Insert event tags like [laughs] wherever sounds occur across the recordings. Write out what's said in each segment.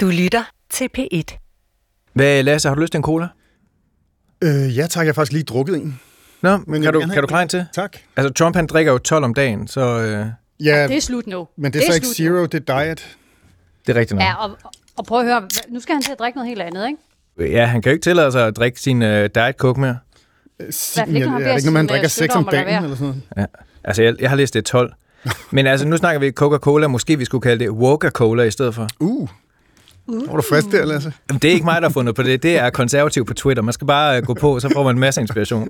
Du lytter til P1. Hvad, Lasse, har du lyst til en cola? Øh, ja tak, jeg har faktisk lige drukket en. Nå, Men jeg kan, du, kan du klare en til? Tak. Altså, Trump han drikker jo 12 om dagen, så øh, Ja, Det er slut nu. men det er så ikke slut nu. zero, det er diet. det er rigtigt nok. Ja, og, og prøv at høre, nu skal han til at drikke noget helt andet, ikke? Ja, han kan jo ikke tillade sig at drikke sin øh, Diet Coke mere. Sin, ikke, når han er beder det ikke, når man sine, drikker øh, 6 støtter om om dagen eller sådan noget? Altså, jeg, jeg har læst det er 12. [laughs] Men altså, nu snakker vi Coca-Cola. Måske vi skulle kalde det Woca-Cola i stedet for. Uh. Var du frisk der, Lasse? Jamen, det er ikke mig, der har fundet på det. Det er konservativ på Twitter. Man skal bare øh, gå på, så får man en masse inspiration.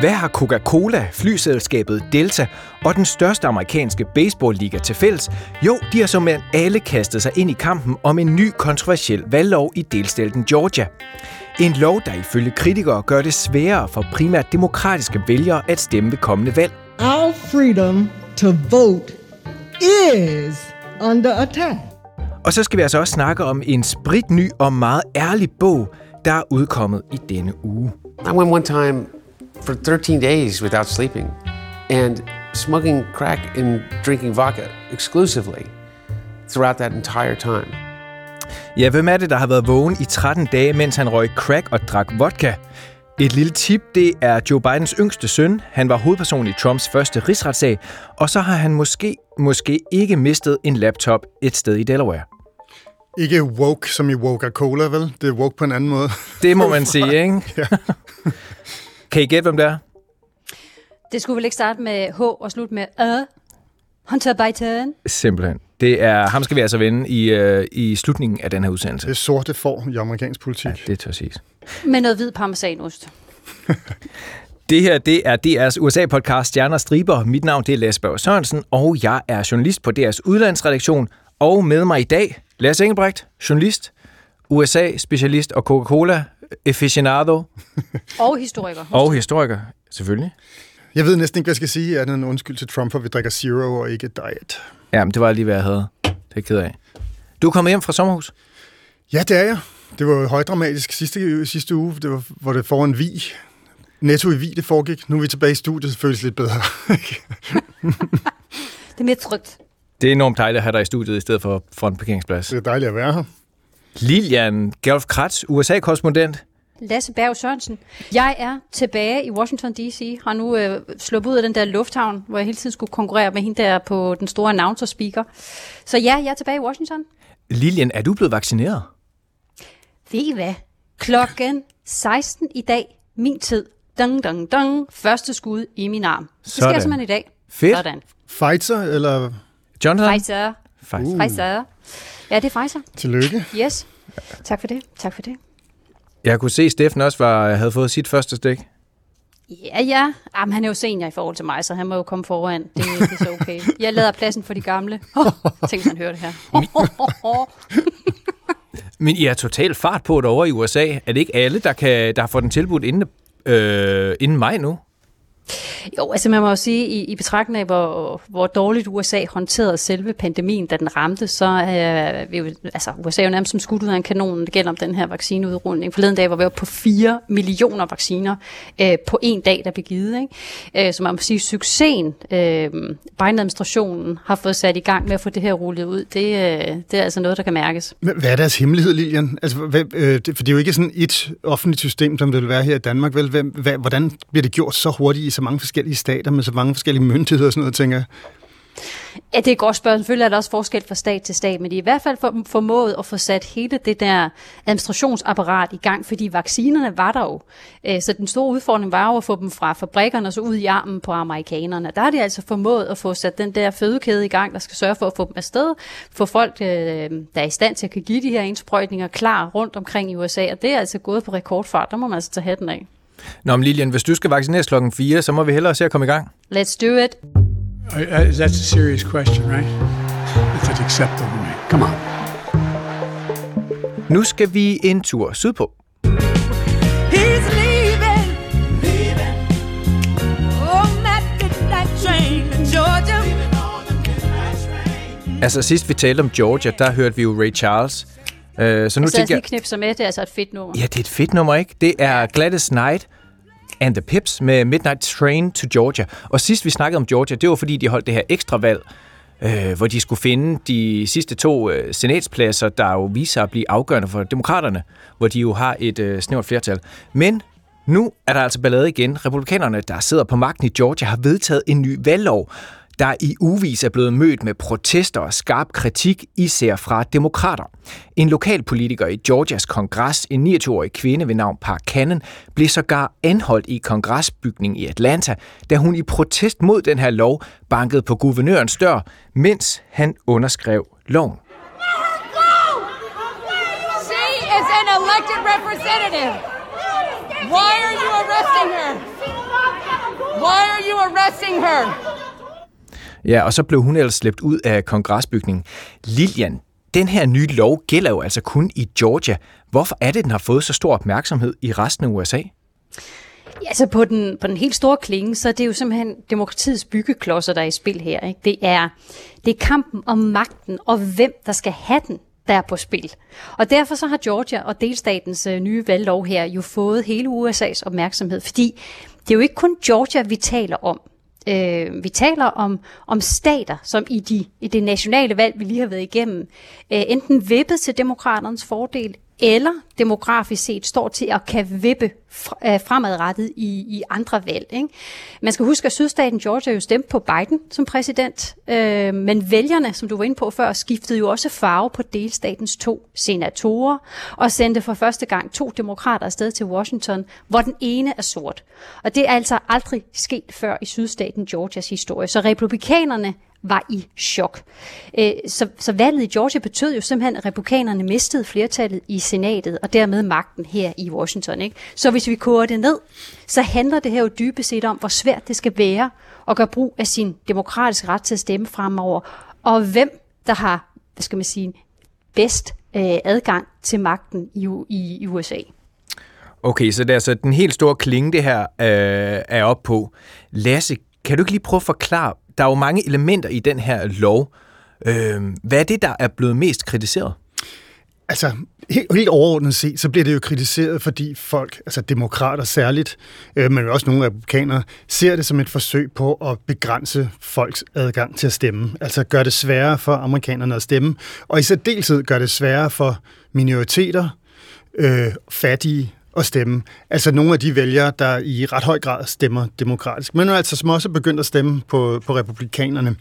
Hvad har Coca-Cola, flyselskabet Delta og den største amerikanske baseballliga til fælles? Jo, de har som alle kastet sig ind i kampen om en ny kontroversiel valglov i delstaten Georgia. En lov, der ifølge kritikere gør det sværere for primært demokratiske vælgere at stemme ved kommende valg. Our freedom to vote is under attack. Og så skal vi altså også snakke om en spritny og meget ærlig bog, der er udkommet i denne uge. I went one time for 13 days without sleeping and smoking crack and drinking vodka exclusively throughout that entire time. Ja, hvem er det, der har været vågen i 13 dage, mens han røg crack og drak vodka? Et lille tip, det er Joe Bidens yngste søn. Han var hovedperson i Trumps første rigsretssag, og så har han måske, måske ikke mistet en laptop et sted i Delaware. Ikke woke som i Coca-Cola, vel? Det er woke på en anden måde. Det må man sige, ikke? [laughs] Ja. kan I gætte, hvem det er? Det skulle vel ikke starte med H og slutte med Ø? Hunter Biden. Simpelthen. Det er ham skal vi altså vende i, øh, i slutningen af den her udsendelse. Det er sorte får i amerikansk politik. Ja, det tør siges. Med noget hvid parmesanost. [laughs] Det her, det er DR's USA-podcast Stjerner Striber. Mit navn det er Lasse Berg Sørensen, og jeg er journalist på DR's udlandsredaktion. Og med mig i dag, Lasse Engelbrecht, journalist, USA-specialist og Coca-Cola aficionado [laughs] Og historiker. og historiker, selvfølgelig. Jeg ved næsten ikke, hvad jeg skal sige. Er det en undskyld til Trump, for vi drikker zero og ikke diet? Ja, men det var lige, hvad jeg havde. Det er jeg ked af. Du er kommet hjem fra sommerhus. Ja, det er jeg. Det var jo højdramatisk sidste, sidste uge, det var, hvor det foran Vi. Netto i Vi, det foregik. Nu er vi tilbage i studiet, så føles lidt bedre. [laughs] Det er mere trygt. Det er enormt dejligt at have dig i studiet i stedet for for en parkeringsplads. det er dejligt at være her. Lilian Gerolf Kratz, USA-korrespondent. Lasse Berg Sørensen. Jeg er tilbage i Washington D.C. Har nu øh, sluppet ud af den der lufthavn, hvor jeg hele tiden skulle konkurrere med hende der på den store announcer speaker. Så ja, jeg er tilbage i Washington. Lilian, er du blevet vaccineret? Ved I hvad? Klokken 16 i dag, min tid. Dang, dang, dang. Første skud i min arm. Det sker Sådan. simpelthen i dag. Fedt. Sådan. Pfizer eller Jonathan? Pfizer. Pfizer. Pfizer. Ja, det er Pfizer. tillykke? Yes. Tak for det. Tak for det. Jeg kunne se, at Steffen også var, havde fået sit første stik. Ja, ja. Jamen, han er jo senior i forhold til mig, så han må jo komme foran. Det, det er så okay. Jeg lader pladsen for de gamle. Oh, tænk, han hører det her. Men I har totalt fart på derovre i USA. Er det ikke alle, der, kan, der har fået den tilbudt inden, øh, inden maj nu? Jo, altså man må jo sige, i, i betragtning af, hvor, hvor dårligt USA håndterede selve pandemien, da den ramte, så øh, er vi jo, altså USA er jo nærmest som skudt ud af en kanon, det gælder om den her vaccineudrulning. Forleden dag var vi oppe på 4 millioner vacciner øh, på en dag, der blev givet. Ikke? Øh, så man må sige, succesen, øh, Biden-administrationen har fået sat i gang med at få det her rullet ud, det, øh, det er altså noget, der kan mærkes. Hvad hvad er deres hemmelighed, Lilian? Altså, hvad, øh, det, for det er jo ikke sådan et offentligt system, som det vil være her i Danmark. Vel? Hvad, hvad, hvordan bliver det gjort så hurtigt i så mange forskellige stater med så mange forskellige myndigheder og sådan noget, tænker jeg? Ja, det er et godt spørgsmål. Selvfølgelig er der også forskel fra stat til stat, men de er i hvert fald for, formået at få sat hele det der administrationsapparat i gang, fordi vaccinerne var der jo. Øh, så den store udfordring var jo at få dem fra fabrikkerne og så ud i armen på amerikanerne. Der har de altså formået at få sat den der fødekæde i gang, der skal sørge for at få dem afsted, få folk, øh, der er i stand til at kan give de her indsprøjtninger klar rundt omkring i USA, og det er altså gået på rekordfart. Der må man altså tage hatten af. Nå, men Lilian, hvis du skal vaccineres klokken 4, så må vi hellere se at komme i gang. Let's do it. That's a serious question, right? That's acceptable to me. Come on. Nu skal vi en tur sydpå. He's leaving, leaving on that midnight train in Georgia. Altså sidst vi talte om Georgia, der hørte vi jo Ray Charles. Øh, så nu Så lad os tænker jeg, knipse med, det er altså et fedt nummer. ja, det er et fedt nummer, ikke? Det er Gladys Knight. and the Pips med Midnight Train to Georgia. Og sidst vi snakkede om Georgia, det var fordi, de holdt det her ekstra valg, øh, hvor de skulle finde de sidste to øh, senatspladser, der jo viser at blive afgørende for demokraterne, hvor de jo har et øh, snævert flertal. Men nu er der altså ballade igen. Republikanerne, der sidder på magten i Georgia, har vedtaget en ny valglov, der i uvis er blevet mødt med protester og skarp kritik, især fra demokrater. En lokalpolitiker i Georgias kongres, en 29-årig kvinde ved navn Park Cannon, blev sågar anholdt i kongresbygningen i Atlanta, da hun i protest mod den her lov bankede på guvernørens dør, mens han underskrev loven. She is an elected representative. Why are you arresting her? Why are you arresting her? Ja, og så blev hun ellers slæbt ud af kongresbygningen. Lilian, den her nye lov gælder jo altså kun i Georgia. Hvorfor er det, den har fået så stor opmærksomhed i resten af USA? Ja, altså på den, på den helt store klinge, så er det jo simpelthen demokratiets byggeklodser, der er i spil her. Ikke? Det, er, det er kampen om magten og hvem, der skal have den, der er på spil. Og derfor så har Georgia og delstatens øh, nye valglov her jo fået hele USA's opmærksomhed, fordi det er jo ikke kun Georgia, vi taler om. Øh, vi taler om, om stater, som i, de, i det nationale valg, vi lige har været igennem, øh, enten vippet til demokraternes fordel, eller demografisk set står til at kan vippe øh, fremadrettet i, i andre valg. Ikke? Man skal huske, at sydstaten Georgia jo stemte på Biden som præsident, øh, men vælgerne, som du var inde på før, skiftede jo også farve på delstatens to senatorer, og sendte for første gang to demokrater afsted til Washington, hvor den ene er sort. Og det er altså aldrig sket før i sydstaten Georgias historie. Så republikanerne var i chok. Øh, så, så valget i Georgia betød jo simpelthen, at republikanerne mistede flertallet i senatet, og dermed magten her i Washington. Ikke? Så hvis vi koger det ned, så handler det her jo dybest set om, hvor svært det skal være at gøre brug af sin demokratiske ret til at stemme fremover, og hvem der har, hvad skal man sige, bedst øh, adgang til magten i, i, i USA. Okay, så det er altså den helt store klinge, det her øh, er op på. Lasse, kan du ikke lige prøve at forklare, der er jo mange elementer i den her lov. Øh, hvad er det, der er blevet mest kritiseret? Altså, helt, helt overordnet set, så bliver det jo kritiseret, fordi folk, altså demokrater særligt, øh, men også nogle republikanere, ser det som et forsøg på at begrænse folks adgang til at stemme. Altså gøre det sværere for amerikanerne at stemme, og i særdeleshed gør det sværere for minoriteter, øh, fattige at stemme. Altså nogle af de vælgere, der i ret høj grad stemmer demokratisk, men altså som også er begyndt at stemme på, på republikanerne.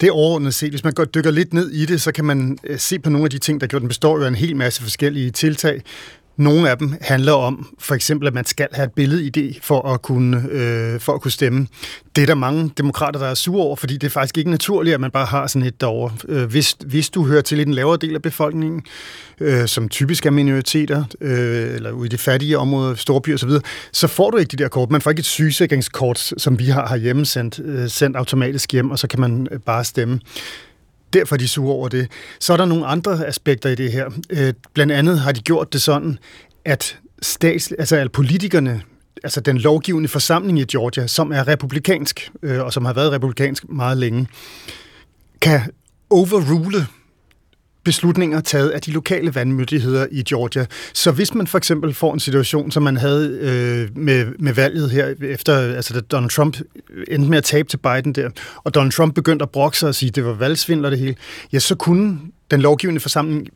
Det overordnet set. Hvis man går dykker lidt ned i det, så kan man øh, se på nogle af de ting, der gjorde den består jo af en hel masse forskellige tiltag. Nogle af dem handler om, for eksempel, at man skal have et billede-ID for at kunne, øh, for at kunne stemme. Det er der mange demokrater, der er sure over, fordi det er faktisk ikke naturligt, at man bare har sådan et derovre. Øh, hvis, hvis du hører til i den lavere del af befolkningen, øh, som typisk er minoriteter, øh, eller ude i de fattige områder, storbyer osv., så, så får du ikke de der kort. Man får ikke et sygesikringskort, som vi har herhjemme, sendt, øh, sendt automatisk hjem, og så kan man øh, bare stemme. Derfor er de sure over det. Så er der nogle andre aspekter i det her. Øh, blandt andet har de gjort det sådan, at stats, altså at politikerne, altså den lovgivende forsamling i Georgia, som er republikansk, øh, og som har været republikansk meget længe, kan overrule beslutninger taget af de lokale vandmyndigheder i Georgia. Så hvis man for eksempel får en situation, som man havde øh, med, med valget her efter, altså da Donald Trump endte med at tabe til Biden der, og Donald Trump begyndte at brokke sig og sige, at det var valgsvindler det hele, ja, så kunne den lovgivende forsamling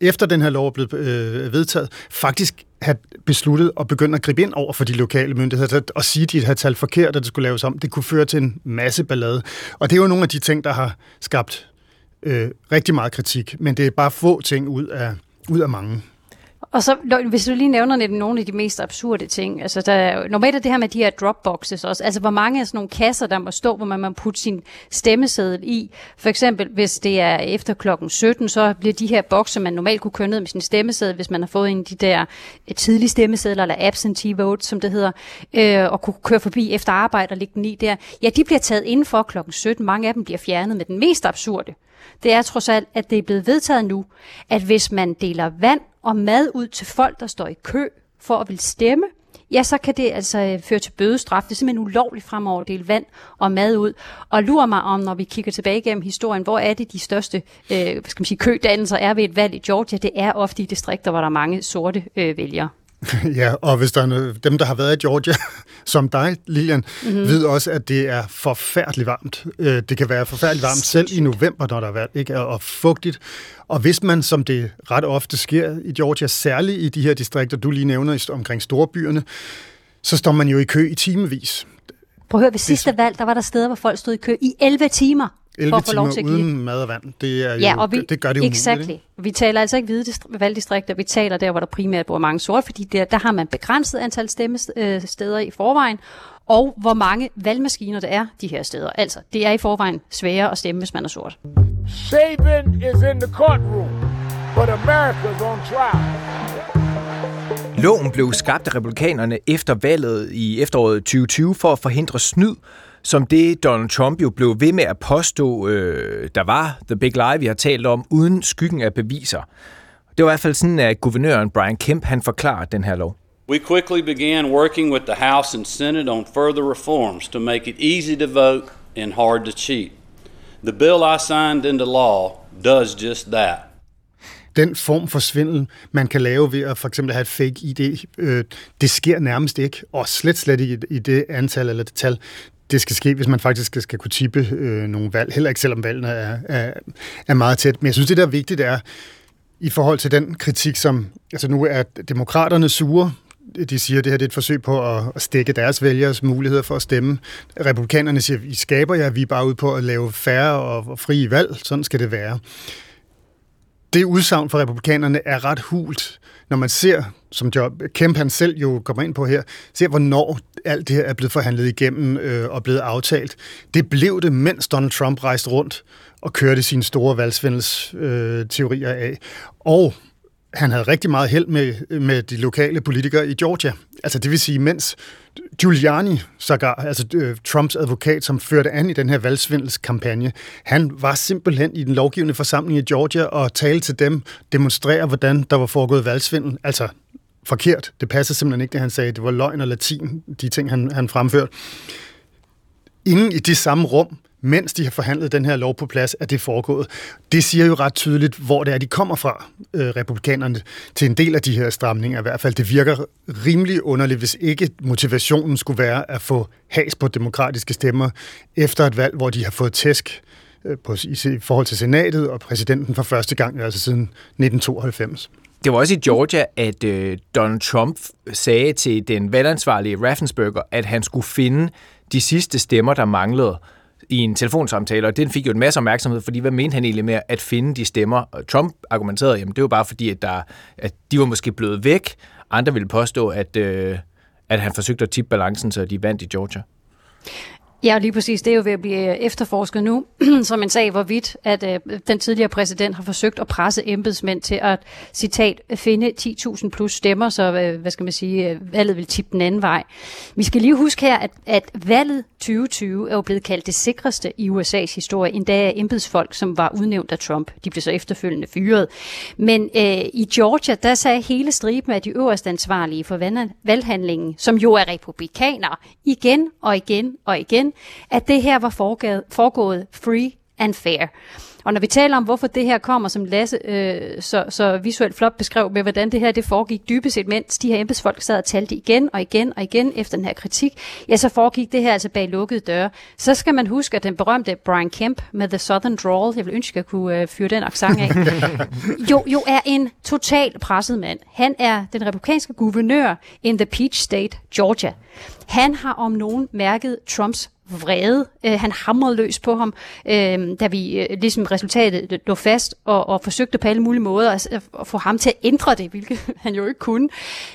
efter den her lov er blevet øh, vedtaget, faktisk have besluttet at begynde at gribe ind over for de lokale myndigheder og sige, at de havde talt forkert, at det skulle laves om. Det kunne føre til en masse ballade. Og det er jo nogle af de ting, der har skabt øh, rigtig meget kritik, men det er bare få ting ud af, ud af mange. Og så, hvis du lige nævner lidt nogle af de mest absurde ting, altså der, normalt er det her med de her dropboxes også, altså hvor mange af sådan nogle kasser, der må stå, hvor man må putte sin stemmeseddel i. For eksempel, hvis det er efter klokken 17, så bliver de her bokse, man normalt kunne køre ned med sin stemmeseddel, hvis man har fået en af de der øh, tidlige stemmesedler, eller absentee vote, som det hedder, øh, og kunne køre forbi efter arbejde og lægge den i der, ja, de bliver taget inden for klokken 17. Mange af dem bliver fjernet med den mest absurde. Det er trods alt, at det er blevet vedtaget nu, at hvis man deler vand og mad ud til folk, der står i kø for at vil stemme, ja, så kan det altså øh, føre til bødestraf. Det er simpelthen ulovligt fremover at dele vand og mad ud. Og lurer mig om, når vi kigger tilbage gennem historien, hvor er det de største øh, hvad skal man sige, kødannelser er ved et valg i Georgia? Det er ofte i distrikter, hvor der er mange sorte øh, vælgere. [laughs] Ja, og hvis der er noget, dem, der har været i Georgia, [laughs] som dig, Lilian, mm-hmm. ved også, at det er forfærdeligt varmt. Øh, det kan være forfærdeligt varmt selv i november, når der er vejr, ikke? og fugtigt. Og hvis man, som det ret ofte sker i Georgia, særligt i de her distrikter, du lige nævner omkring storbyerne, så står man jo i kø i timevis. Prøv at høre, ved sidste valg, der var der steder, hvor folk stod i kø i 11 timer. 11 for at få lov til at give. uden mad og vand, det, er jo, ja, og vi, det gør det umuligt. Exactly. Ikke? Vi taler altså ikke hvide valgdistrikter, vi taler der, hvor der primært bor mange sort, fordi der, der har man begrænset antal stemmesteder i forvejen, og hvor mange valgmaskiner der er de her steder. Altså, det er i forvejen sværere at stemme, hvis man er sort. Sabin is in the courtroom, but America's on trial. Loven blev skabt af republikanerne efter valget i efteråret 2020 for at forhindre snyd, som det Donald Trump jo blev ved med at påstå, øh, der var The Big Lie, vi har talt om, uden skyggen af beviser. Det var i hvert fald sådan, at guvernøren Brian Kemp han forklarer den her lov. We quickly began working with the House and Senate on further reforms to make it easy to vote and hard to cheat. The bill I signed into law does just that den form for svindel, man kan lave ved at for eksempel have et fake ID, øh, det sker nærmest ikke, og slet slet ikke i, i det antal eller det tal, det skal ske, hvis man faktisk skal, skal kunne tippe øh, nogle valg, heller ikke selvom valgene er, er, er meget tæt. Men jeg synes, det der er vigtigt er, i forhold til den kritik, som, altså nu er demokraterne sure, de siger, at det her det er et forsøg på at, at stikke deres vælgers muligheder for at stemme. Republikanerne siger, I skaber jer, vi er bare ude på at lave færre og, og frie valg, sådan skal det være det udsagn for republikanerne er ret hult, når man ser, som Job Kemp han selv jo kommer ind på her, ser hvornår alt det her er blevet forhandlet igennem øh, og blevet aftalt. Det blev det, mens Donald Trump rejste rundt og kørte sine store valgsvindelsteorier øh, teorier af. Og han havde rigtig meget held med, med de lokale politikere i Georgia. Altså det vil sige, mens Giuliani, sågar, altså øh, Trumps advokat, som førte an i den her valgsvindelskampagne, han var simpelthen i den lovgivende forsamling i Georgia og talte til dem, demonstrere, hvordan der var foregået valgsvindel. Altså forkert. Det passer simpelthen ikke, det han sagde. Det var løgn og latin, de ting, han, han fremførte. Inden i det samme rum mens de har forhandlet den her lov på plads, at det er foregået. Det siger jo ret tydeligt, hvor det er, de kommer fra, øh, republikanerne, til en del af de her stramninger. I hvert fald, det virker rimelig underligt, hvis ikke motivationen skulle være at få has på demokratiske stemmer efter et valg, hvor de har fået tæsk øh, på, i, i forhold til senatet og præsidenten for første gang, altså siden 1992. Det var også i Georgia, at øh, Donald Trump sagde til den valgansvarlige Raffensperger, at han skulle finde de sidste stemmer, der manglede i en telefonsamtale, og den fik jo en masse opmærksomhed, fordi hvad mente han egentlig med at finde de stemmer? Og Trump argumenterede, jamen det var bare fordi, at, der, at de var måske blevet væk. Andre ville påstå, at, øh, at han forsøgte at tippe balancen, så de vandt i Georgia. Ja, lige præcis. Det er jo ved at blive øh, efterforsket nu, [clears throat] som en sag, hvorvidt at øh, den tidligere præsident har forsøgt at presse embedsmænd til at, citat, finde 10.000 plus stemmer, så øh, hvad skal man sige, øh, valget vil tippe den anden vej. Vi skal lige huske her, at, at valget 2020 er jo blevet kaldt det sikreste i USA's historie, endda af embedsfolk, som var udnævnt af Trump. De blev så efterfølgende fyret. Men øh, i Georgia, der sagde hele striben af de øverste ansvarlige for valghandlingen, som jo er republikanere, igen og igen og igen, at det her var foregået, foregået free and fair. Og når vi taler om, hvorfor det her kommer, som Lasse øh, så, så visuelt flot beskrev med, hvordan det her det foregik dybest set, mens de her embedsfolk sad og talte igen og igen og igen efter den her kritik, ja, så foregik det her altså bag lukkede døre. Så skal man huske, at den berømte Brian Kemp med The Southern Drawl, jeg vil ønske, at jeg kunne øh, fyre den accent af, jo, jo er en total presset mand. Han er den republikanske guvernør in the Peach State, Georgia. Han har om nogen mærket Trumps vrede. Øh, han hamrede løs på ham, øh, da vi øh, ligesom resultatet lå fast og, og forsøgte på alle mulige måder at, at få ham til at ændre det, hvilket [laughs] han jo ikke kunne.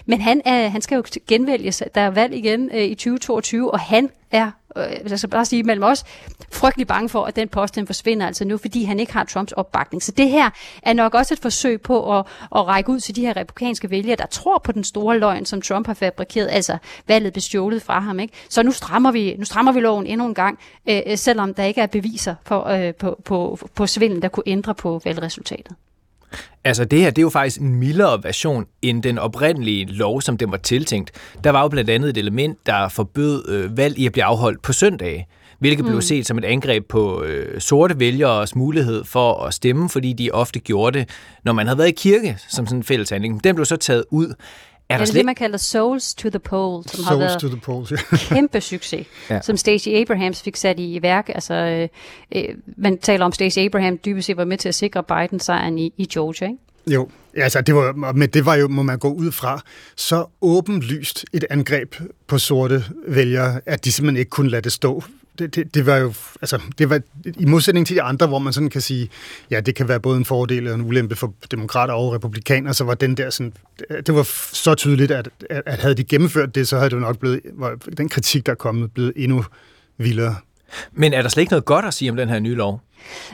Men han, er, han skal jo genvælges. Der er valg igen øh, i 2022, og han er Øh, jeg skal bare sige mellem os, frygtelig bange for, at den post den forsvinder altså nu, fordi han ikke har Trumps opbakning. Så det her er nok også et forsøg på at, at række ud til de her republikanske vælgere, der tror på den store løgn, som Trump har fabrikeret, altså valget bestjålet fra ham. Ikke? Så nu strammer, vi, nu strammer vi loven endnu en gang, øh, selvom der ikke er beviser for, øh, på, på, på svindel, der kunne ændre på valgresultatet. Altså det her, det er jo faktisk en mildere version end den oprindelige lov, som den var tiltænkt. Der var jo blandt andet et element, der forbød øh, valg i at blive afholdt på søndage, hvilket mm. blev set som et angreb på øh, sorte vælgeres mulighed for at stemme, fordi de ofte gjorde det, når man havde været i kirke som sådan en fælles handling. Den blev så taget ud. Er det er det, man kalder Souls to the Pole, som Souls har været to the Pole, ja. [laughs] kæmpe succes, ja. som Stacey Abrahams fik sat i værk. Altså, øh, øh, man taler om, Stacey Abraham dybest set var med til at sikre Biden sejren i, i Georgia, ikke? Jo, altså det var, men det var jo, må man gå ud fra, så åbenlyst et angreb på sorte vælgere, at de simpelthen ikke kunne lade det stå det, det, det var jo, altså, det var i modsætning til de andre, hvor man sådan kan sige, ja, det kan være både en fordel og en ulempe for demokrater og republikanere, så var den der sådan, det var så tydeligt, at, at havde de gennemført det, så havde det nok blevet, var den kritik, der er kommet, blevet endnu vildere. Men er der slet ikke noget godt at sige om den her nye lov?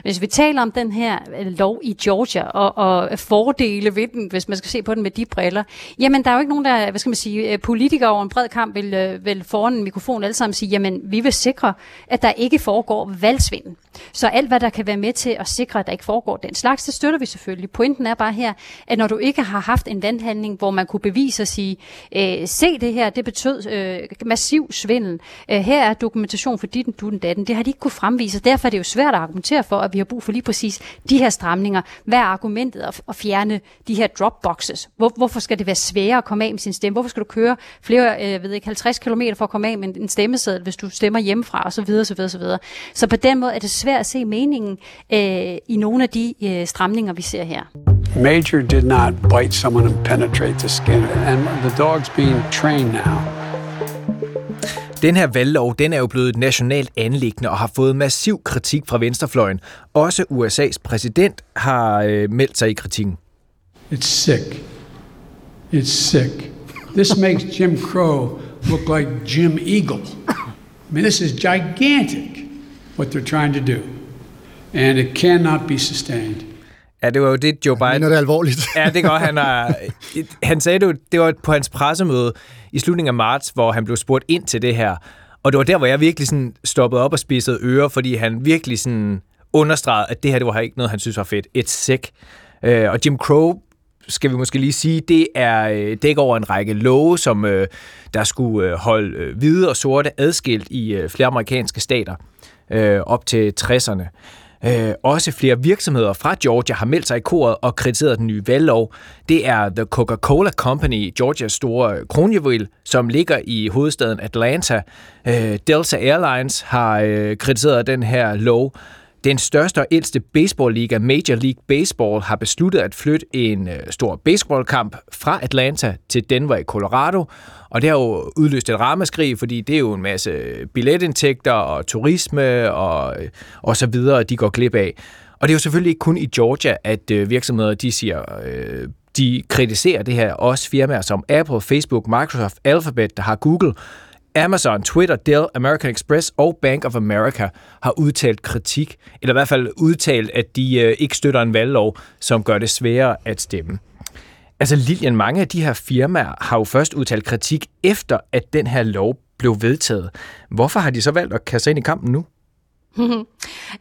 Hvis vi taler om den her øh, lov i Georgia og, og fordele ved den, hvis man skal se på den med de briller, jamen der er jo ikke nogen, der, hvad skal man sige, øh, politikere over en bred kamp vil, øh, vil foran en mikrofon alle sammen sige, jamen vi vil sikre, at der ikke foregår valgsvind. Så alt, hvad der kan være med til at sikre, at der ikke foregår den slags, det støtter vi selvfølgelig. Pointen er bare her, at når du ikke har haft en landhandling, hvor man kunne bevise og sige, øh, se det her, det betød øh, massiv svindel. Øh, her er dokumentation for dit, du den datten. Det har de ikke kunne fremvise, derfor er det jo svært at argumentere for, at vi har brug for lige præcis de her stramninger. Hvad er argumentet at, at fjerne de her dropboxes? Hvor, hvorfor skal det være sværere at komme af med sin stemme? Hvorfor skal du køre flere, øh, ved ikke, 50 km for at komme af med en stemmeseddel, hvis du stemmer hjemmefra, og så videre, så videre, så videre. Så på den måde er det svært at se meningen øh, i nogle af de øh, stramninger, vi ser her. Major did not bite someone and penetrate the skin, and the dog's being trained now. Den her valglov, den er jo blevet et nationalt anlæggende og har fået massiv kritik fra venstrefløjen. Også USA's præsident har øh, meldt sig i kritikken. It's sick. It's sick. This makes Jim Crow look like Jim Eagle. I mean, this is gigantic, what they're trying to do. And it cannot be sustained. Ja, det var jo det, Joe Biden... Han det alvorligt. ja, det går han har... Han sagde det jo, det var på hans pressemøde i slutningen af marts, hvor han blev spurgt ind til det her. Og det var der, hvor jeg virkelig sådan stoppede op og spidsede ører, fordi han virkelig sådan understregede, at det her, det var ikke noget, han synes var fedt. Et sick. Øh, og Jim Crow, skal vi måske lige sige, det er øh, dækker over en række love, som øh, der skulle holde hvide og sorte adskilt i flere amerikanske stater op til 60'erne. Øh, også flere virksomheder fra Georgia har meldt sig i koret og kritiseret den nye valglov. Det er The Coca-Cola Company, Georgias store kronjuvel, som ligger i hovedstaden Atlanta. Øh, Delta Airlines har øh, kritiseret den her lov. Den største og ældste baseballliga, Major League Baseball, har besluttet at flytte en øh, stor baseballkamp fra Atlanta til Denver i Colorado. Og det har jo udløst et ramaskrig, fordi det er jo en masse billetindtægter og turisme og, og så videre, de går glip af. Og det er jo selvfølgelig ikke kun i Georgia, at øh, virksomheder de siger, øh, de kritiserer det her. Også firmaer som Apple, Facebook, Microsoft, Alphabet, der har Google, Amazon, Twitter, Dell, American Express og Bank of America har udtalt kritik, eller i hvert fald udtalt, at de øh, ikke støtter en valglov, som gør det sværere at stemme. Altså Lilian, mange af de her firmaer har jo først udtalt kritik efter, at den her lov blev vedtaget. Hvorfor har de så valgt at kaste ind i kampen nu?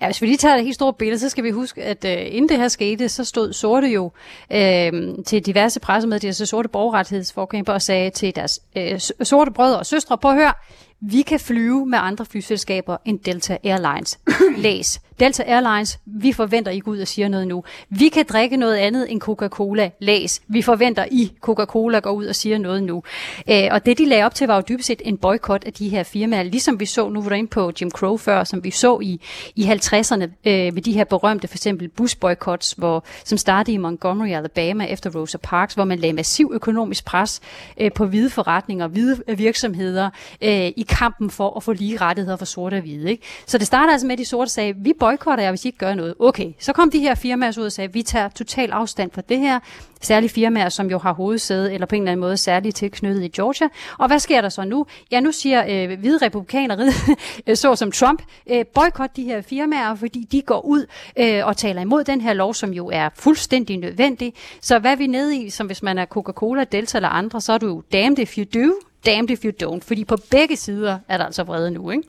ja, hvis vi lige tager det helt store billede, så skal vi huske, at uh, inden det her skete, så stod sorte jo øh, til diverse pressemeddelelser, sorte borgerrettighedsforkæmper og sagde til deres øh, sorte brødre og søstre, på at høre, vi kan flyve med andre flyselskaber end Delta Airlines. [laughs] Læs. Delta Airlines, vi forventer, I går ud og siger noget nu. Vi kan drikke noget andet end Coca-Cola. Læs. Vi forventer, I Coca-Cola går ud og siger noget nu. Øh, og det, de lagde op til, var jo dybest set en boykot af de her firmaer, ligesom vi så, nu var der inde på Jim Crow før, som vi så i, i 50'erne øh, ved de her berømte, for eksempel busboykots, hvor, som startede i Montgomery, Alabama efter Rosa Parks, hvor man lagde massiv økonomisk pres øh, på hvide forretninger, hvide virksomheder øh, i kampen for at få lige rettigheder for sorte og hvide. Ikke? Så det starter altså med, at de sorte sagde, vi boykotter jer, hvis I ikke gør noget. Okay, så kom de her firmaer ud og sagde, vi tager total afstand fra det her. Særlige firmaer, som jo har hovedsæde eller på en eller anden måde særligt tilknyttet i Georgia. Og hvad sker der så nu? Ja, nu siger øh, hvide republikanere, [laughs] så som Trump, øh, boykot de her firmaer, fordi de går ud øh, og taler imod den her lov, som jo er fuldstændig nødvendig. Så hvad er vi nede i, som hvis man er Coca-Cola, Delta eller andre, så er du jo damned if you do, damned if you don't. Fordi på begge sider er der altså vrede nu, ikke?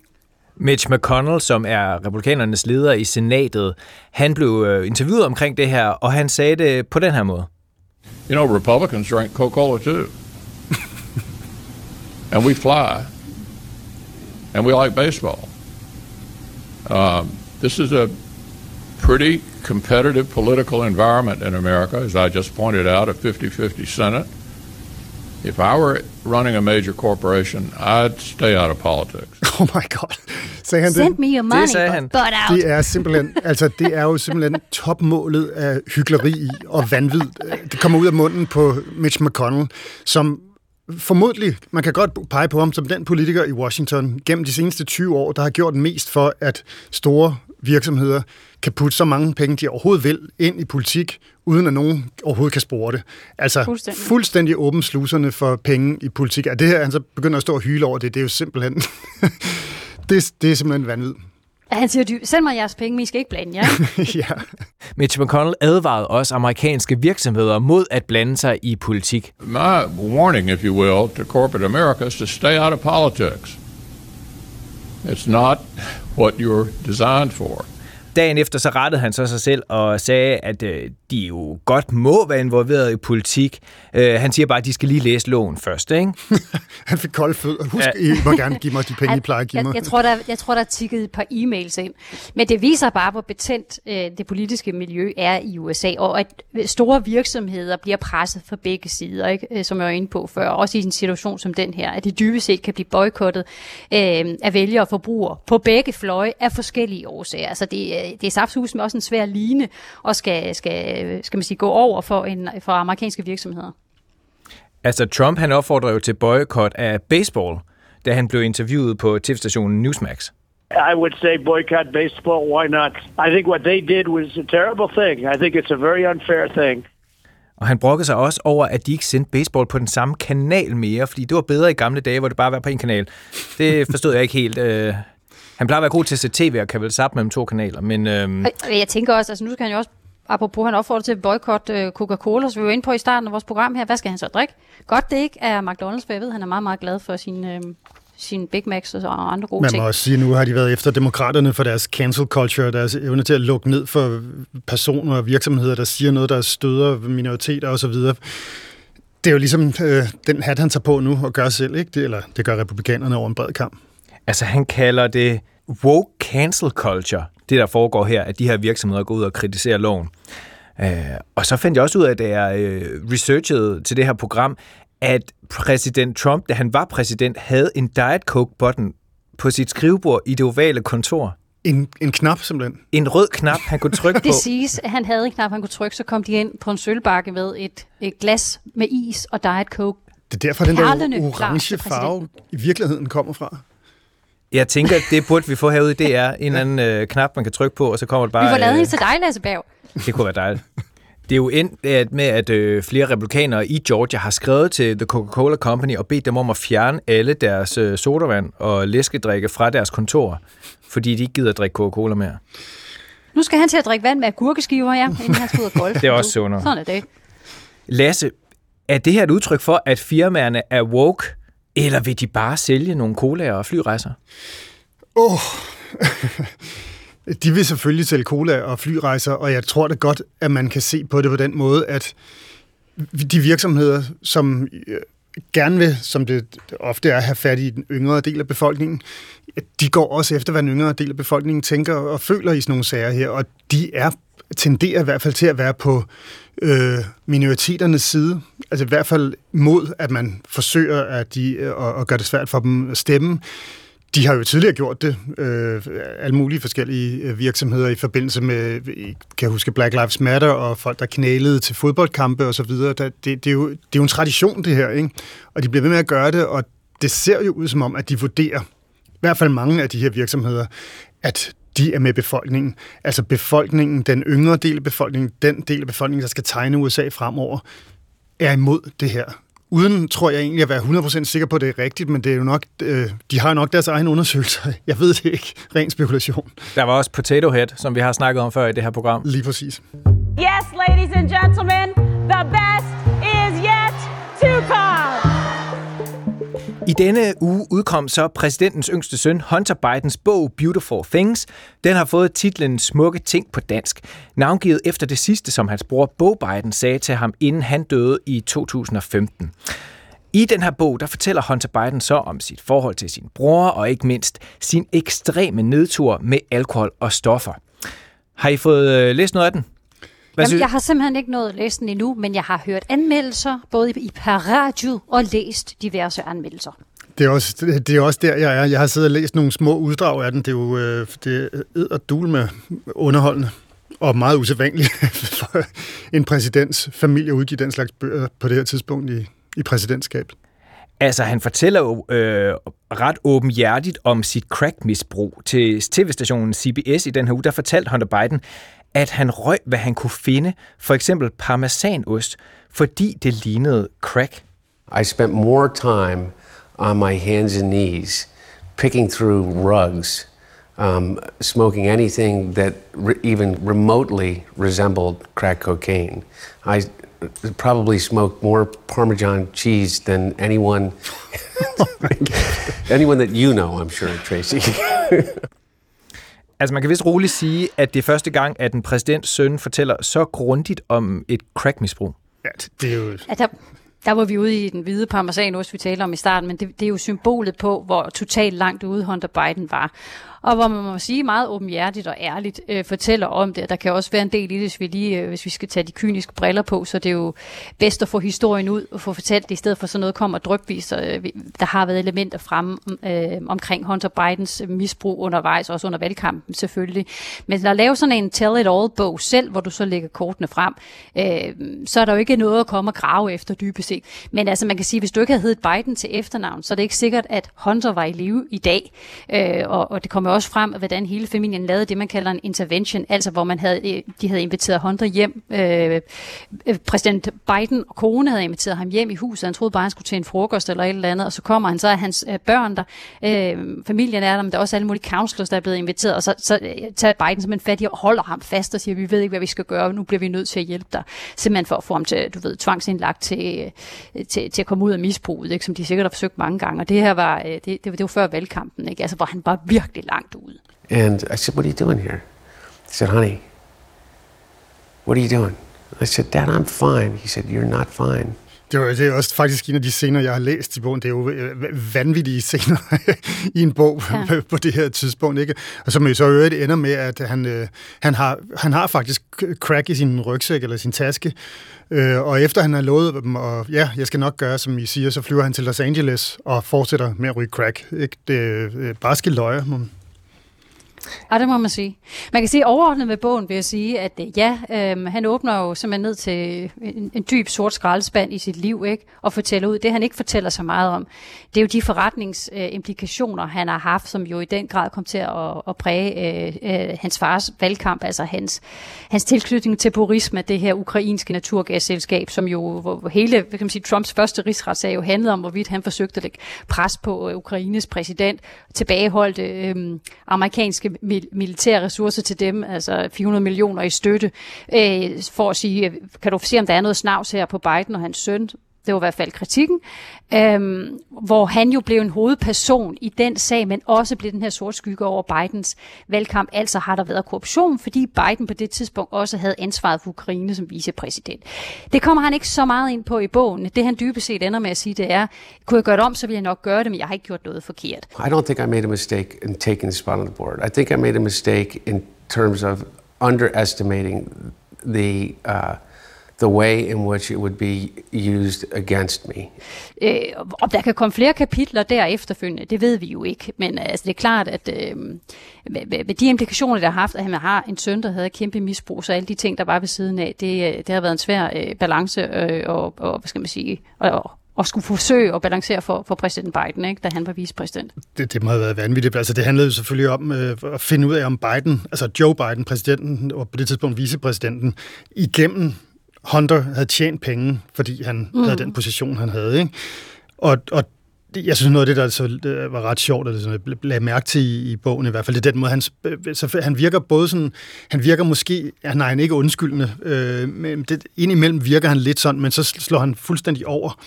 Mitch McConnell, som er republikanernes leder i senatet, han blev øh, interviewet omkring det her, og han sagde det på den her måde. You know, Republicans drink Coca-Cola too. [laughs] and we fly. And we like baseball. Um, this is a pretty competitive political environment in America, as I just pointed out, a 50 50 Senate. If I were running a major corporation, I'd stay out of politics. [laughs] Oh my god. Sagde han Send det? me your money, sagde but han. butt out. Det er simpelthen, altså det er jo simpelthen topmålet af hyggeleri og vanvid. Det kommer ud af munden på Mitch McConnell, som formodentlig, man kan godt pege på ham som den politiker i Washington gennem de seneste 20 år, der har gjort mest for, at store virksomheder kan putte så mange penge, de overhovedet vil, ind i politik, uden at nogen overhovedet kan spore det. Altså Fuldstændig. fuldstændig åbent sluserne for penge i politik. Er det her, han så begynder at stå og hyle over det, det er jo simpelthen... [laughs] det, det er simpelthen vanvid. Han siger, "Du- send mig jeres penge, men I skal ikke blande jer. ikke?" [laughs] ja. Mitch McConnell advarede også amerikanske virksomheder mod at blande sig i politik. My warning, if you will, to corporate America is to stay out of politics. It's not what you're designed for. Dagen efter så rettede han så sig selv og sagde, at øh, de jo godt må være involveret i politik. Øh, han siger bare, at de skal lige læse loven først, ikke? [laughs] Han fik kolde fødder. Husk, ja. I må gerne give mig de penge, I plejer at give jeg, mig. jeg, tror, der, jeg tror, der er tikket et par e-mails ind. Men det viser bare, hvor betændt øh, det politiske miljø er i USA, og at store virksomheder bliver presset fra begge sider, ikke? Øh, som jeg var inde på før. Også i en situation som den her, at de dybest set kan blive boykottet øh, af vælgere og forbrugere på begge fløje af forskellige årsager. Altså det, øh, det er saftsus med også en svær line og skal, skal, skal man sige, gå over for, en, for amerikanske virksomheder. Altså, Trump han opfordrer jo til boykot af baseball, da han blev interviewet på tv-stationen Newsmax. I would say boycott baseball. Why not? I think what they did was a terrible thing. I think it's a very unfair thing. Og han brokkede sig også over, at de ikke sendte baseball på den samme kanal mere, fordi det var bedre i gamle dage, hvor det bare var på en kanal. Det forstod jeg ikke helt. Øh, Han plejer at være god til at se tv og kan vel zappe mellem to kanaler, men... Øhm, jeg tænker også, altså nu skal han jo også, apropos han opfordrer til at boykotte øh, Coca-Cola, så vi var inde på i starten af vores program her, hvad skal han så drikke? Godt det ikke er McDonald's, for jeg ved, han er meget, meget glad for sin, øh, sin Big Macs og andre gode Man ting. må også sige, at nu har de været efter demokraterne for deres cancel culture, deres evne til at lukke ned for personer og virksomheder, der siger noget, der støder minoriteter osv. Det er jo ligesom øh, den hat, han tager på nu og gør selv, ikke? Det, eller det gør republikanerne over en bred kamp. altså, han kalder det woke cancel culture, det der foregår her, at de her virksomheder går ud og kritiserer loven. Øh, og så fandt jeg også ud af, da jeg øh, researchede til det her program, at præsident Trump, da han var præsident, havde en Diet Coke-button på sit skrivebord i det ovale kontor. En, en knap simpelthen. En rød knap, han kunne trykke [laughs] på. Det siges, at han havde en knap, han kunne trykke, så kom de ind på en sølvbakke med et, et glas med is og Diet Coke. Det er derfor, den der orange farve i virkeligheden kommer fra. Jeg tænker, at det burde vi få herude. Det er en eller anden øh, knap, man kan trykke på, og så kommer det bare... Vi får lavet øh, en til dig, Lasse Berg. Det kunne være dejligt. Det er jo endt med, at øh, flere republikanere i Georgia har skrevet til The Coca-Cola Company og bedt dem om at fjerne alle deres øh, sodavand og læskedrikke fra deres kontor, fordi de ikke gider at drikke Coca-Cola mere. Nu skal han til at drikke vand med agurkeskiver, ja, inden han skal ud og golf. [laughs] Det er også sundere. Sådan er det. Lasse, er det her et udtryk for, at firmaerne er woke, eller vil de bare sælge nogle colaer og flyrejser? Åh, oh. de vil selvfølgelig sælge cola og flyrejser, og jeg tror da godt, at man kan se på det på den måde, at de virksomheder, som øh, gerne vil, som det ofte er, have fat i den yngre del af befolkningen, de går også efter, hvad den yngre del af befolkningen tænker og føler i sådan nogle sager her, og de er tenderer i hvert fald til at være på øh, minoriteternes side, altså i hvert fald mod, at man forsøger at, de, øh, at, at gøre det svært for dem at stemme. De har jo tidligere gjort det, øh, alle mulige forskellige øh, virksomheder i forbindelse med, øh, kan jeg huske Black Lives Matter og folk, der knælede til fodboldkampe og så videre. Det, det, er jo, det er jo en tradition, det her, ikke? Og de bliver ved med at gøre det, og det ser jo ud som om, at de vurderer, i hvert fald mange af de her virksomheder, at de er med befolkningen. Altså befolkningen, den yngre del af befolkningen, den del af befolkningen, der skal tegne USA fremover, er imod det her. Uden, tror jeg egentlig, at være 100% sikker på, at det er rigtigt, men det er jo nok, øh, de har nok deres egen undersøgelser. [laughs] Jeg ved det ikke. Ren spekulation. Der var også Potato Head, som vi har snakket om før i det her program. Lige præcis. Yes, ladies and gentlemen, the best is yet to come. I denne uge udkom så præsidentens yngste søn, Hunter Bidens bog Beautiful Things. Den har fået titlen Smukke ting på dansk, navngivet efter det sidste, som hans bror Bo Biden sagde til ham, inden han døde i 2015. I den her bog, der fortæller Hunter Biden så om sit forhold til sin bror, og ikke mindst sin ekstreme nedtur med alkohol og stoffer. Har I fået øh, læst noget af den? Hvad Jamen, jeg har simpelthen ikke nået at læse den endnu, men jeg har hørt anmeldelser, både i per radio og læst diverse anmeldelser. Det er, også, det, er også der, jeg er. Jeg har siddet og læst nogle små uddrag af den. Det er jo øh, det er dul med underholdende og meget usædvanligt [laughs] for en præsidents familie at udgive den slags bøger på det her tidspunkt i, i præsidentskabet. Altså, han fortæller jo øh, ret åbenhjertigt om sit crackmisbrug til tv-stationen CBS i den her uge. Der fortalte Hunter Biden, at han røg, hvad han kunne finde, for eksempel parmesanost, fordi det lignede crack. I spent more time on my hands and knees picking through rugs, um, smoking anything that re- even remotely resembled crack cocaine. I probably smoked more Parmesan cheese than anyone, [laughs] anyone that you know, I'm sure, Tracy. [laughs] Altså, man kan vist roligt sige, at det er første gang, at en præsidents søn fortæller så grundigt om et crackmisbrug. Ja, det er jo... Ja, der, der var vi ude i den hvide parmesanost, vi talte om i starten, men det, det er jo symbolet på, hvor totalt langt ude Hunter Biden var. Og hvor man må sige meget åbenhjertigt og ærligt øh, fortæller om det. Der kan også være en del i det, hvis vi, lige, øh, hvis vi skal tage de kyniske briller på, så det er jo bedst at få historien ud og få fortalt det, i stedet for sådan noget kommer drøbvis. Øh, der har været elementer fremme øh, omkring Hunter Bidens øh, misbrug undervejs, også under valgkampen selvfølgelig. Men at lave sådan en tell-it-all-bog selv, hvor du så lægger kortene frem, øh, så er der jo ikke noget at komme og grave efter dybest set. Men altså man kan sige, hvis du ikke havde heddet Biden til efternavn, så er det ikke sikkert, at Hunter var i live i dag. Øh, og, og det kommer også frem, hvordan hele familien lavede det, man kalder en intervention, altså hvor man havde, øh, de havde inviteret Hunter hjem. Øh, øh præsident Biden og kone havde inviteret ham hjem i huset. Han troede bare, han skulle til en frokost eller et eller andet, og så kommer han, så er hans øh, børn der, øh, familien er der, men der er også alle mulige counselors, der er blevet inviteret, og så, så tager Biden simpelthen fat i og holder ham fast og siger, vi ved ikke, hvad vi skal gøre, nu bliver vi nødt til at hjælpe dig. Simpelthen for at få ham til, du ved, tvangsindlagt til, til, til at komme ud af misbruget, ikke? som de sikkert har forsøgt mange gange. Og det her var, det, det, det var før valgkampen, ikke? Altså, hvor han var virkelig langt ude. And I said, What are you doing here? He said, Honey, what are you doing? I said, Dad, I'm fine. He said, You're not fine. Det er, jo- det er også faktisk en af de scener, jeg har læst i bogen. Det er jo øh, vanvittige scener [laughs] i en bog Ja. på det her tidspunkt. Ikke? Og som jo så øvrigt ender med, at han, øh, han, har, han har faktisk crack i sin rygsæk eller sin taske. Øh, og efter han har lovet dem, og ja, jeg skal nok gøre, som I siger, så flyver han til Los Angeles og fortsætter med at ryge crack. Ikke? Det er øh, barske løjer. Man. Ja, det må man sige. Man kan sige overordnet med bogen, vil jeg sige, at øh, ja, øhm, han åbner jo simpelthen ned til en, en dyb sort skraldespand i sit liv, ikke? Og fortæller ud. Det han ikke fortæller så meget om, det er jo de forretningsimplikationer, øh, han har haft, som jo i den grad kom til at, at præge øh, øh, hans fars valgkamp, altså hans, hans tilknytning til Burisma, det her ukrainske naturgasselskab, som jo, hvor hvor hele, hvad kan man sige, Trumps første rigsretssag jo handlede om, hvorvidt han forsøgte at lægge pres på øh, Ukraines præsident, tilbageholdte øh, amerikanske mil- militære ressourcer til dem, altså 400 millioner i støtte, øh, for at sige, øh, kan du se, om der er noget snavs her på Biden og hans søn? Det var i hvert fald kritikken, øhm, hvor han jo blev en hovedperson i den sag, men også blev den her sort skygge over Bidens valgkamp. Altså har der været korruption, fordi Biden på det tidspunkt også havde ansvaret for Ukraine som vicepræsident. Det kommer han ikke så meget ind på i bogen. Det han dybest set ender med at sige, det er, kunne jeg gøre det om, så ville jeg nok gøre det, men jeg har ikke gjort noget forkert. I don't think I made a mistake in taking the spot on the board. I think I made a mistake in terms of underestimating the uh, the way in which it would be used against me. Øh, om der kan komme flere kapitler der efterfølgende, det ved vi jo ikke. Men øh, altså, det er klart, at øh, med, med, de implikationer, der har haft, at han har en søn, der havde kæmpe misbrug, så alle de ting, der var ved siden af, det, øh, det har været en svær øh, balance øh, og, og, hvad skal man sige, og, og skulle forsøge at balancere for, for præsident Biden, ikke, da han var vicepræsident. Det, det må have været vanvittigt. Altså, det handlede jo selvfølgelig om øh, at finde ud af, om Biden, altså Joe Biden, præsidenten, og på det tidspunkt vicepræsidenten, igennem Hunter havde tjent penge, fordi han mm. havde den position, han havde. Ikke? Og, og jeg synes, noget af det, der så, øh, var ret sjovt, eller sådan, jeg lagde mærke til i, i bogen i hvert fald, det er den måde, han, sp- så han virker både sådan, han virker måske, ja, nej, han er ikke undskyldende, øh, men det, indimellem virker han lidt sådan, men så slår han fuldstændig over.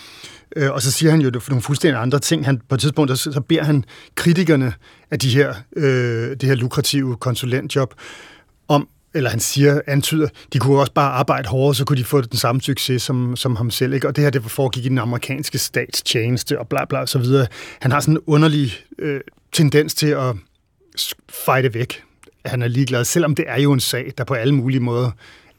Øh, og så siger han jo det for nogle fuldstændig andre ting. Han, på et tidspunkt så, så beder han kritikerne af de her, øh, det her lukrative konsulentjob eller han siger, antyder, de kunne også bare arbejde hårdere, så kunne de få den samme succes som, som ham selv. Ikke? Og det her, det foregik i den amerikanske statstjeneste og bla bla og så videre. Han har sådan en underlig øh, tendens til at fejde væk. Han er ligeglad, selvom det er jo en sag, der på alle mulige måder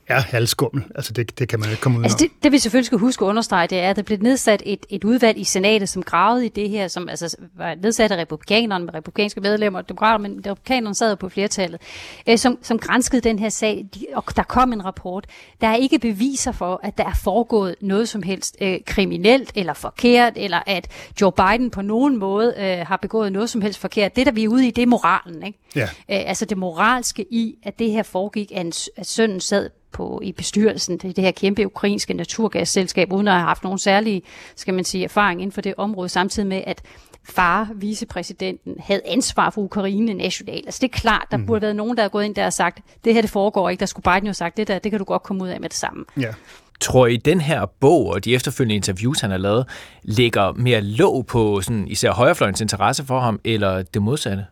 er halvskummel. Altså det, det kan man ikke komme ud Altså det, det vi selvfølgelig skal huske at understrege, det er, at der blev nedsat et, et udvalg i senatet, som gravede i det her, som altså var nedsat af republikanerne med republikanske medlemmer, demokrater, men republikanerne sad jo på flertallet, øh, som, som grænskede den her sag, de, og der kom en rapport. Der er ikke beviser for, at der er foregået noget som helst øh, kriminelt eller forkert, eller at Joe Biden på nogen måde øh, har begået noget som helst forkert. Det, der vi er ude i, det er moralen. Ikke? Ja. Øh, altså det moralske i, at det her foregik, at, en, at sønnen sad på, i bestyrelsen til det her kæmpe ukrainske naturgasselskab, uden at have haft nogen særlige, skal man sige, erfaring inden for det område, samtidig med, at far, vicepræsidenten, havde ansvar for Ukraine nationalt. Altså det er klart, der mm. burde have været nogen, der er gået ind der og sagt, det her det foregår ikke, der skulle Biden jo have sagt, det der, det kan du godt komme ud af med det samme. Ja. Tror I, den her bog og de efterfølgende interviews, han har lavet, lægger mere låg på sådan, især højrefløjens interesse for ham, eller det modsatte?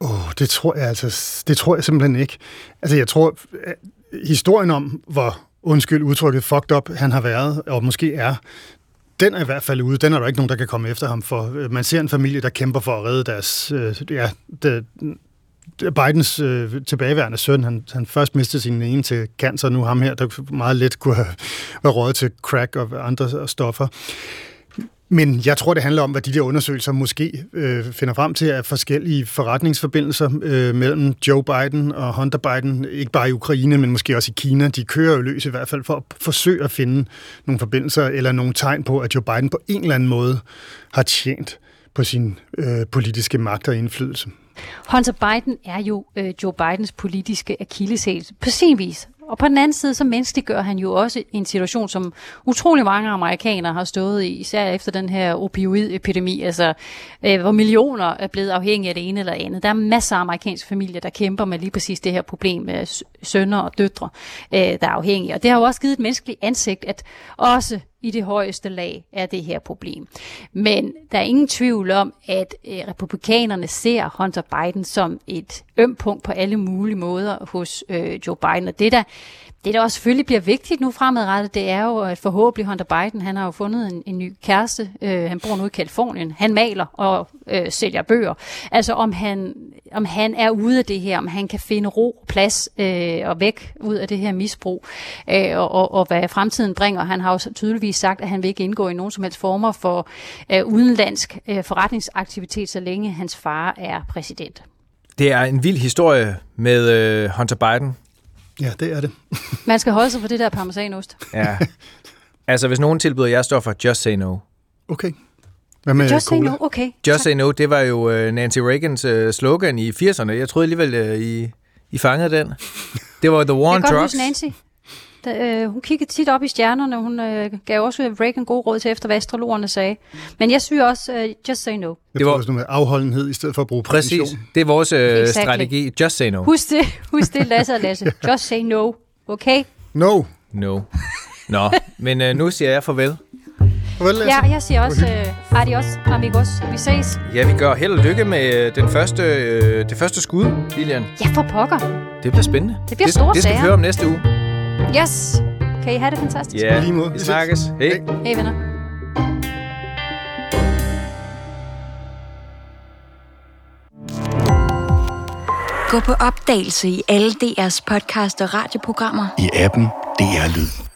Åh, oh, det tror jeg altså, det tror jeg simpelthen ikke. Altså jeg tror, historien om, hvor undskyld udtrykket fucked up han har været, og måske er, den er i hvert fald ude. Den er der ikke nogen, der kan komme efter ham for. Øh, man ser en familie, der kæmper for at redde deres... Øh, ja, det, Bidens øh, tilbageværende søn, han, han først mistede sin ene til cancer, nu ham her, der meget let kunne have været råd til crack og andre stoffer. Men jeg tror, det handler om, hvad de der undersøgelser måske øh, finder frem til af forskellige forretningsforbindelser øh, mellem Joe Biden og Hunter Biden, ikke bare i Ukraine, men måske også i Kina. De kører jo løs i hvert fald for at forsøge at finde nogle forbindelser eller nogle tegn på, at Joe Biden på en eller anden måde har tjent på sin øh, politiske magt og indflydelse. Hunter Biden er jo øh, Joe Bidens politiske akilleshæl på sin vis. Og på den anden side, så menneskeliggør han jo også en situation, som utrolig mange amerikanere har stået i, især efter den her opioidepidemi, altså øh, hvor millioner er blevet afhængige af det ene eller andet. Der er masser af amerikanske familier, der kæmper med lige præcis det her problem med sønner og døtre, øh, der er afhængige. Og det har jo også givet et menneskeligt ansigt, at også i det højeste lag er det her problem. Men der er ingen tvivl om, at øh, republikanerne ser Hunter Biden som et øm punkt på alle mulige måder hos øh, Joe Biden. Og det der, det der også selvfølgelig bliver vigtigt nu fremadrettet, det er jo, at forhåbentlig Hunter Biden, han har jo fundet en, en ny kæreste. Øh, han bor nu i Kalifornien. Han maler og øh, sælger bøger. Altså om han, om han er ude af det her, om han kan finde ro og plads øh, og væk ud af det her misbrug, øh, og, og, og hvad fremtiden bringer. Han har jo så tydeligvis sagt, at han vil ikke indgå i nogen som helst former for øh, udenlandsk øh, forretningsaktivitet, så længe hans far er præsident. Det er en vild historie med øh, Hunter Biden. Ja, det er det. [laughs] Man skal holde sig for det der parmesanost. Ja. altså, hvis nogen tilbyder jer stoffer, just say no. Okay. Hvad med Just say cola? no, okay. Just say no, det var jo øh, Nancy Reagans øh, slogan i 80'erne. Jeg troede alligevel, øh, I, I fangede den. Det var The War on Jeg kan godt Drugs. huske Nancy. Da, øh, hun kiggede tit op i stjernerne, hun øh, gav også Reagan god råd til efter, hvad astrologerne sagde. Men jeg synes også, øh, just say no. Det var- også noget med afholdenhed i stedet for at bruge Præcis. prævention. Det er vores øh, Exactly. strategi. Just say no. Husk det, husk det, Lasse og Lasse. Just say no, okay? No. No. Nå, men øh, nu siger jeg farvel. Farvel, Lasse. Ja, jeg siger også øh, adios, amigos. Vi ses. Ja, vi gør held og lykke med øh, den første, øh, det første skud, Lilian. Ja, for pokker. Det bliver spændende. Det bliver det, store Det skal vi sager. høre om næste uge. Yes. Kan I have det fantastisk? Ja, lige måde. vi snakkes. Hej. Hej venner. Gå på opdagelse i alle DR's podcast og radioprogrammer. I appen DR Lyd.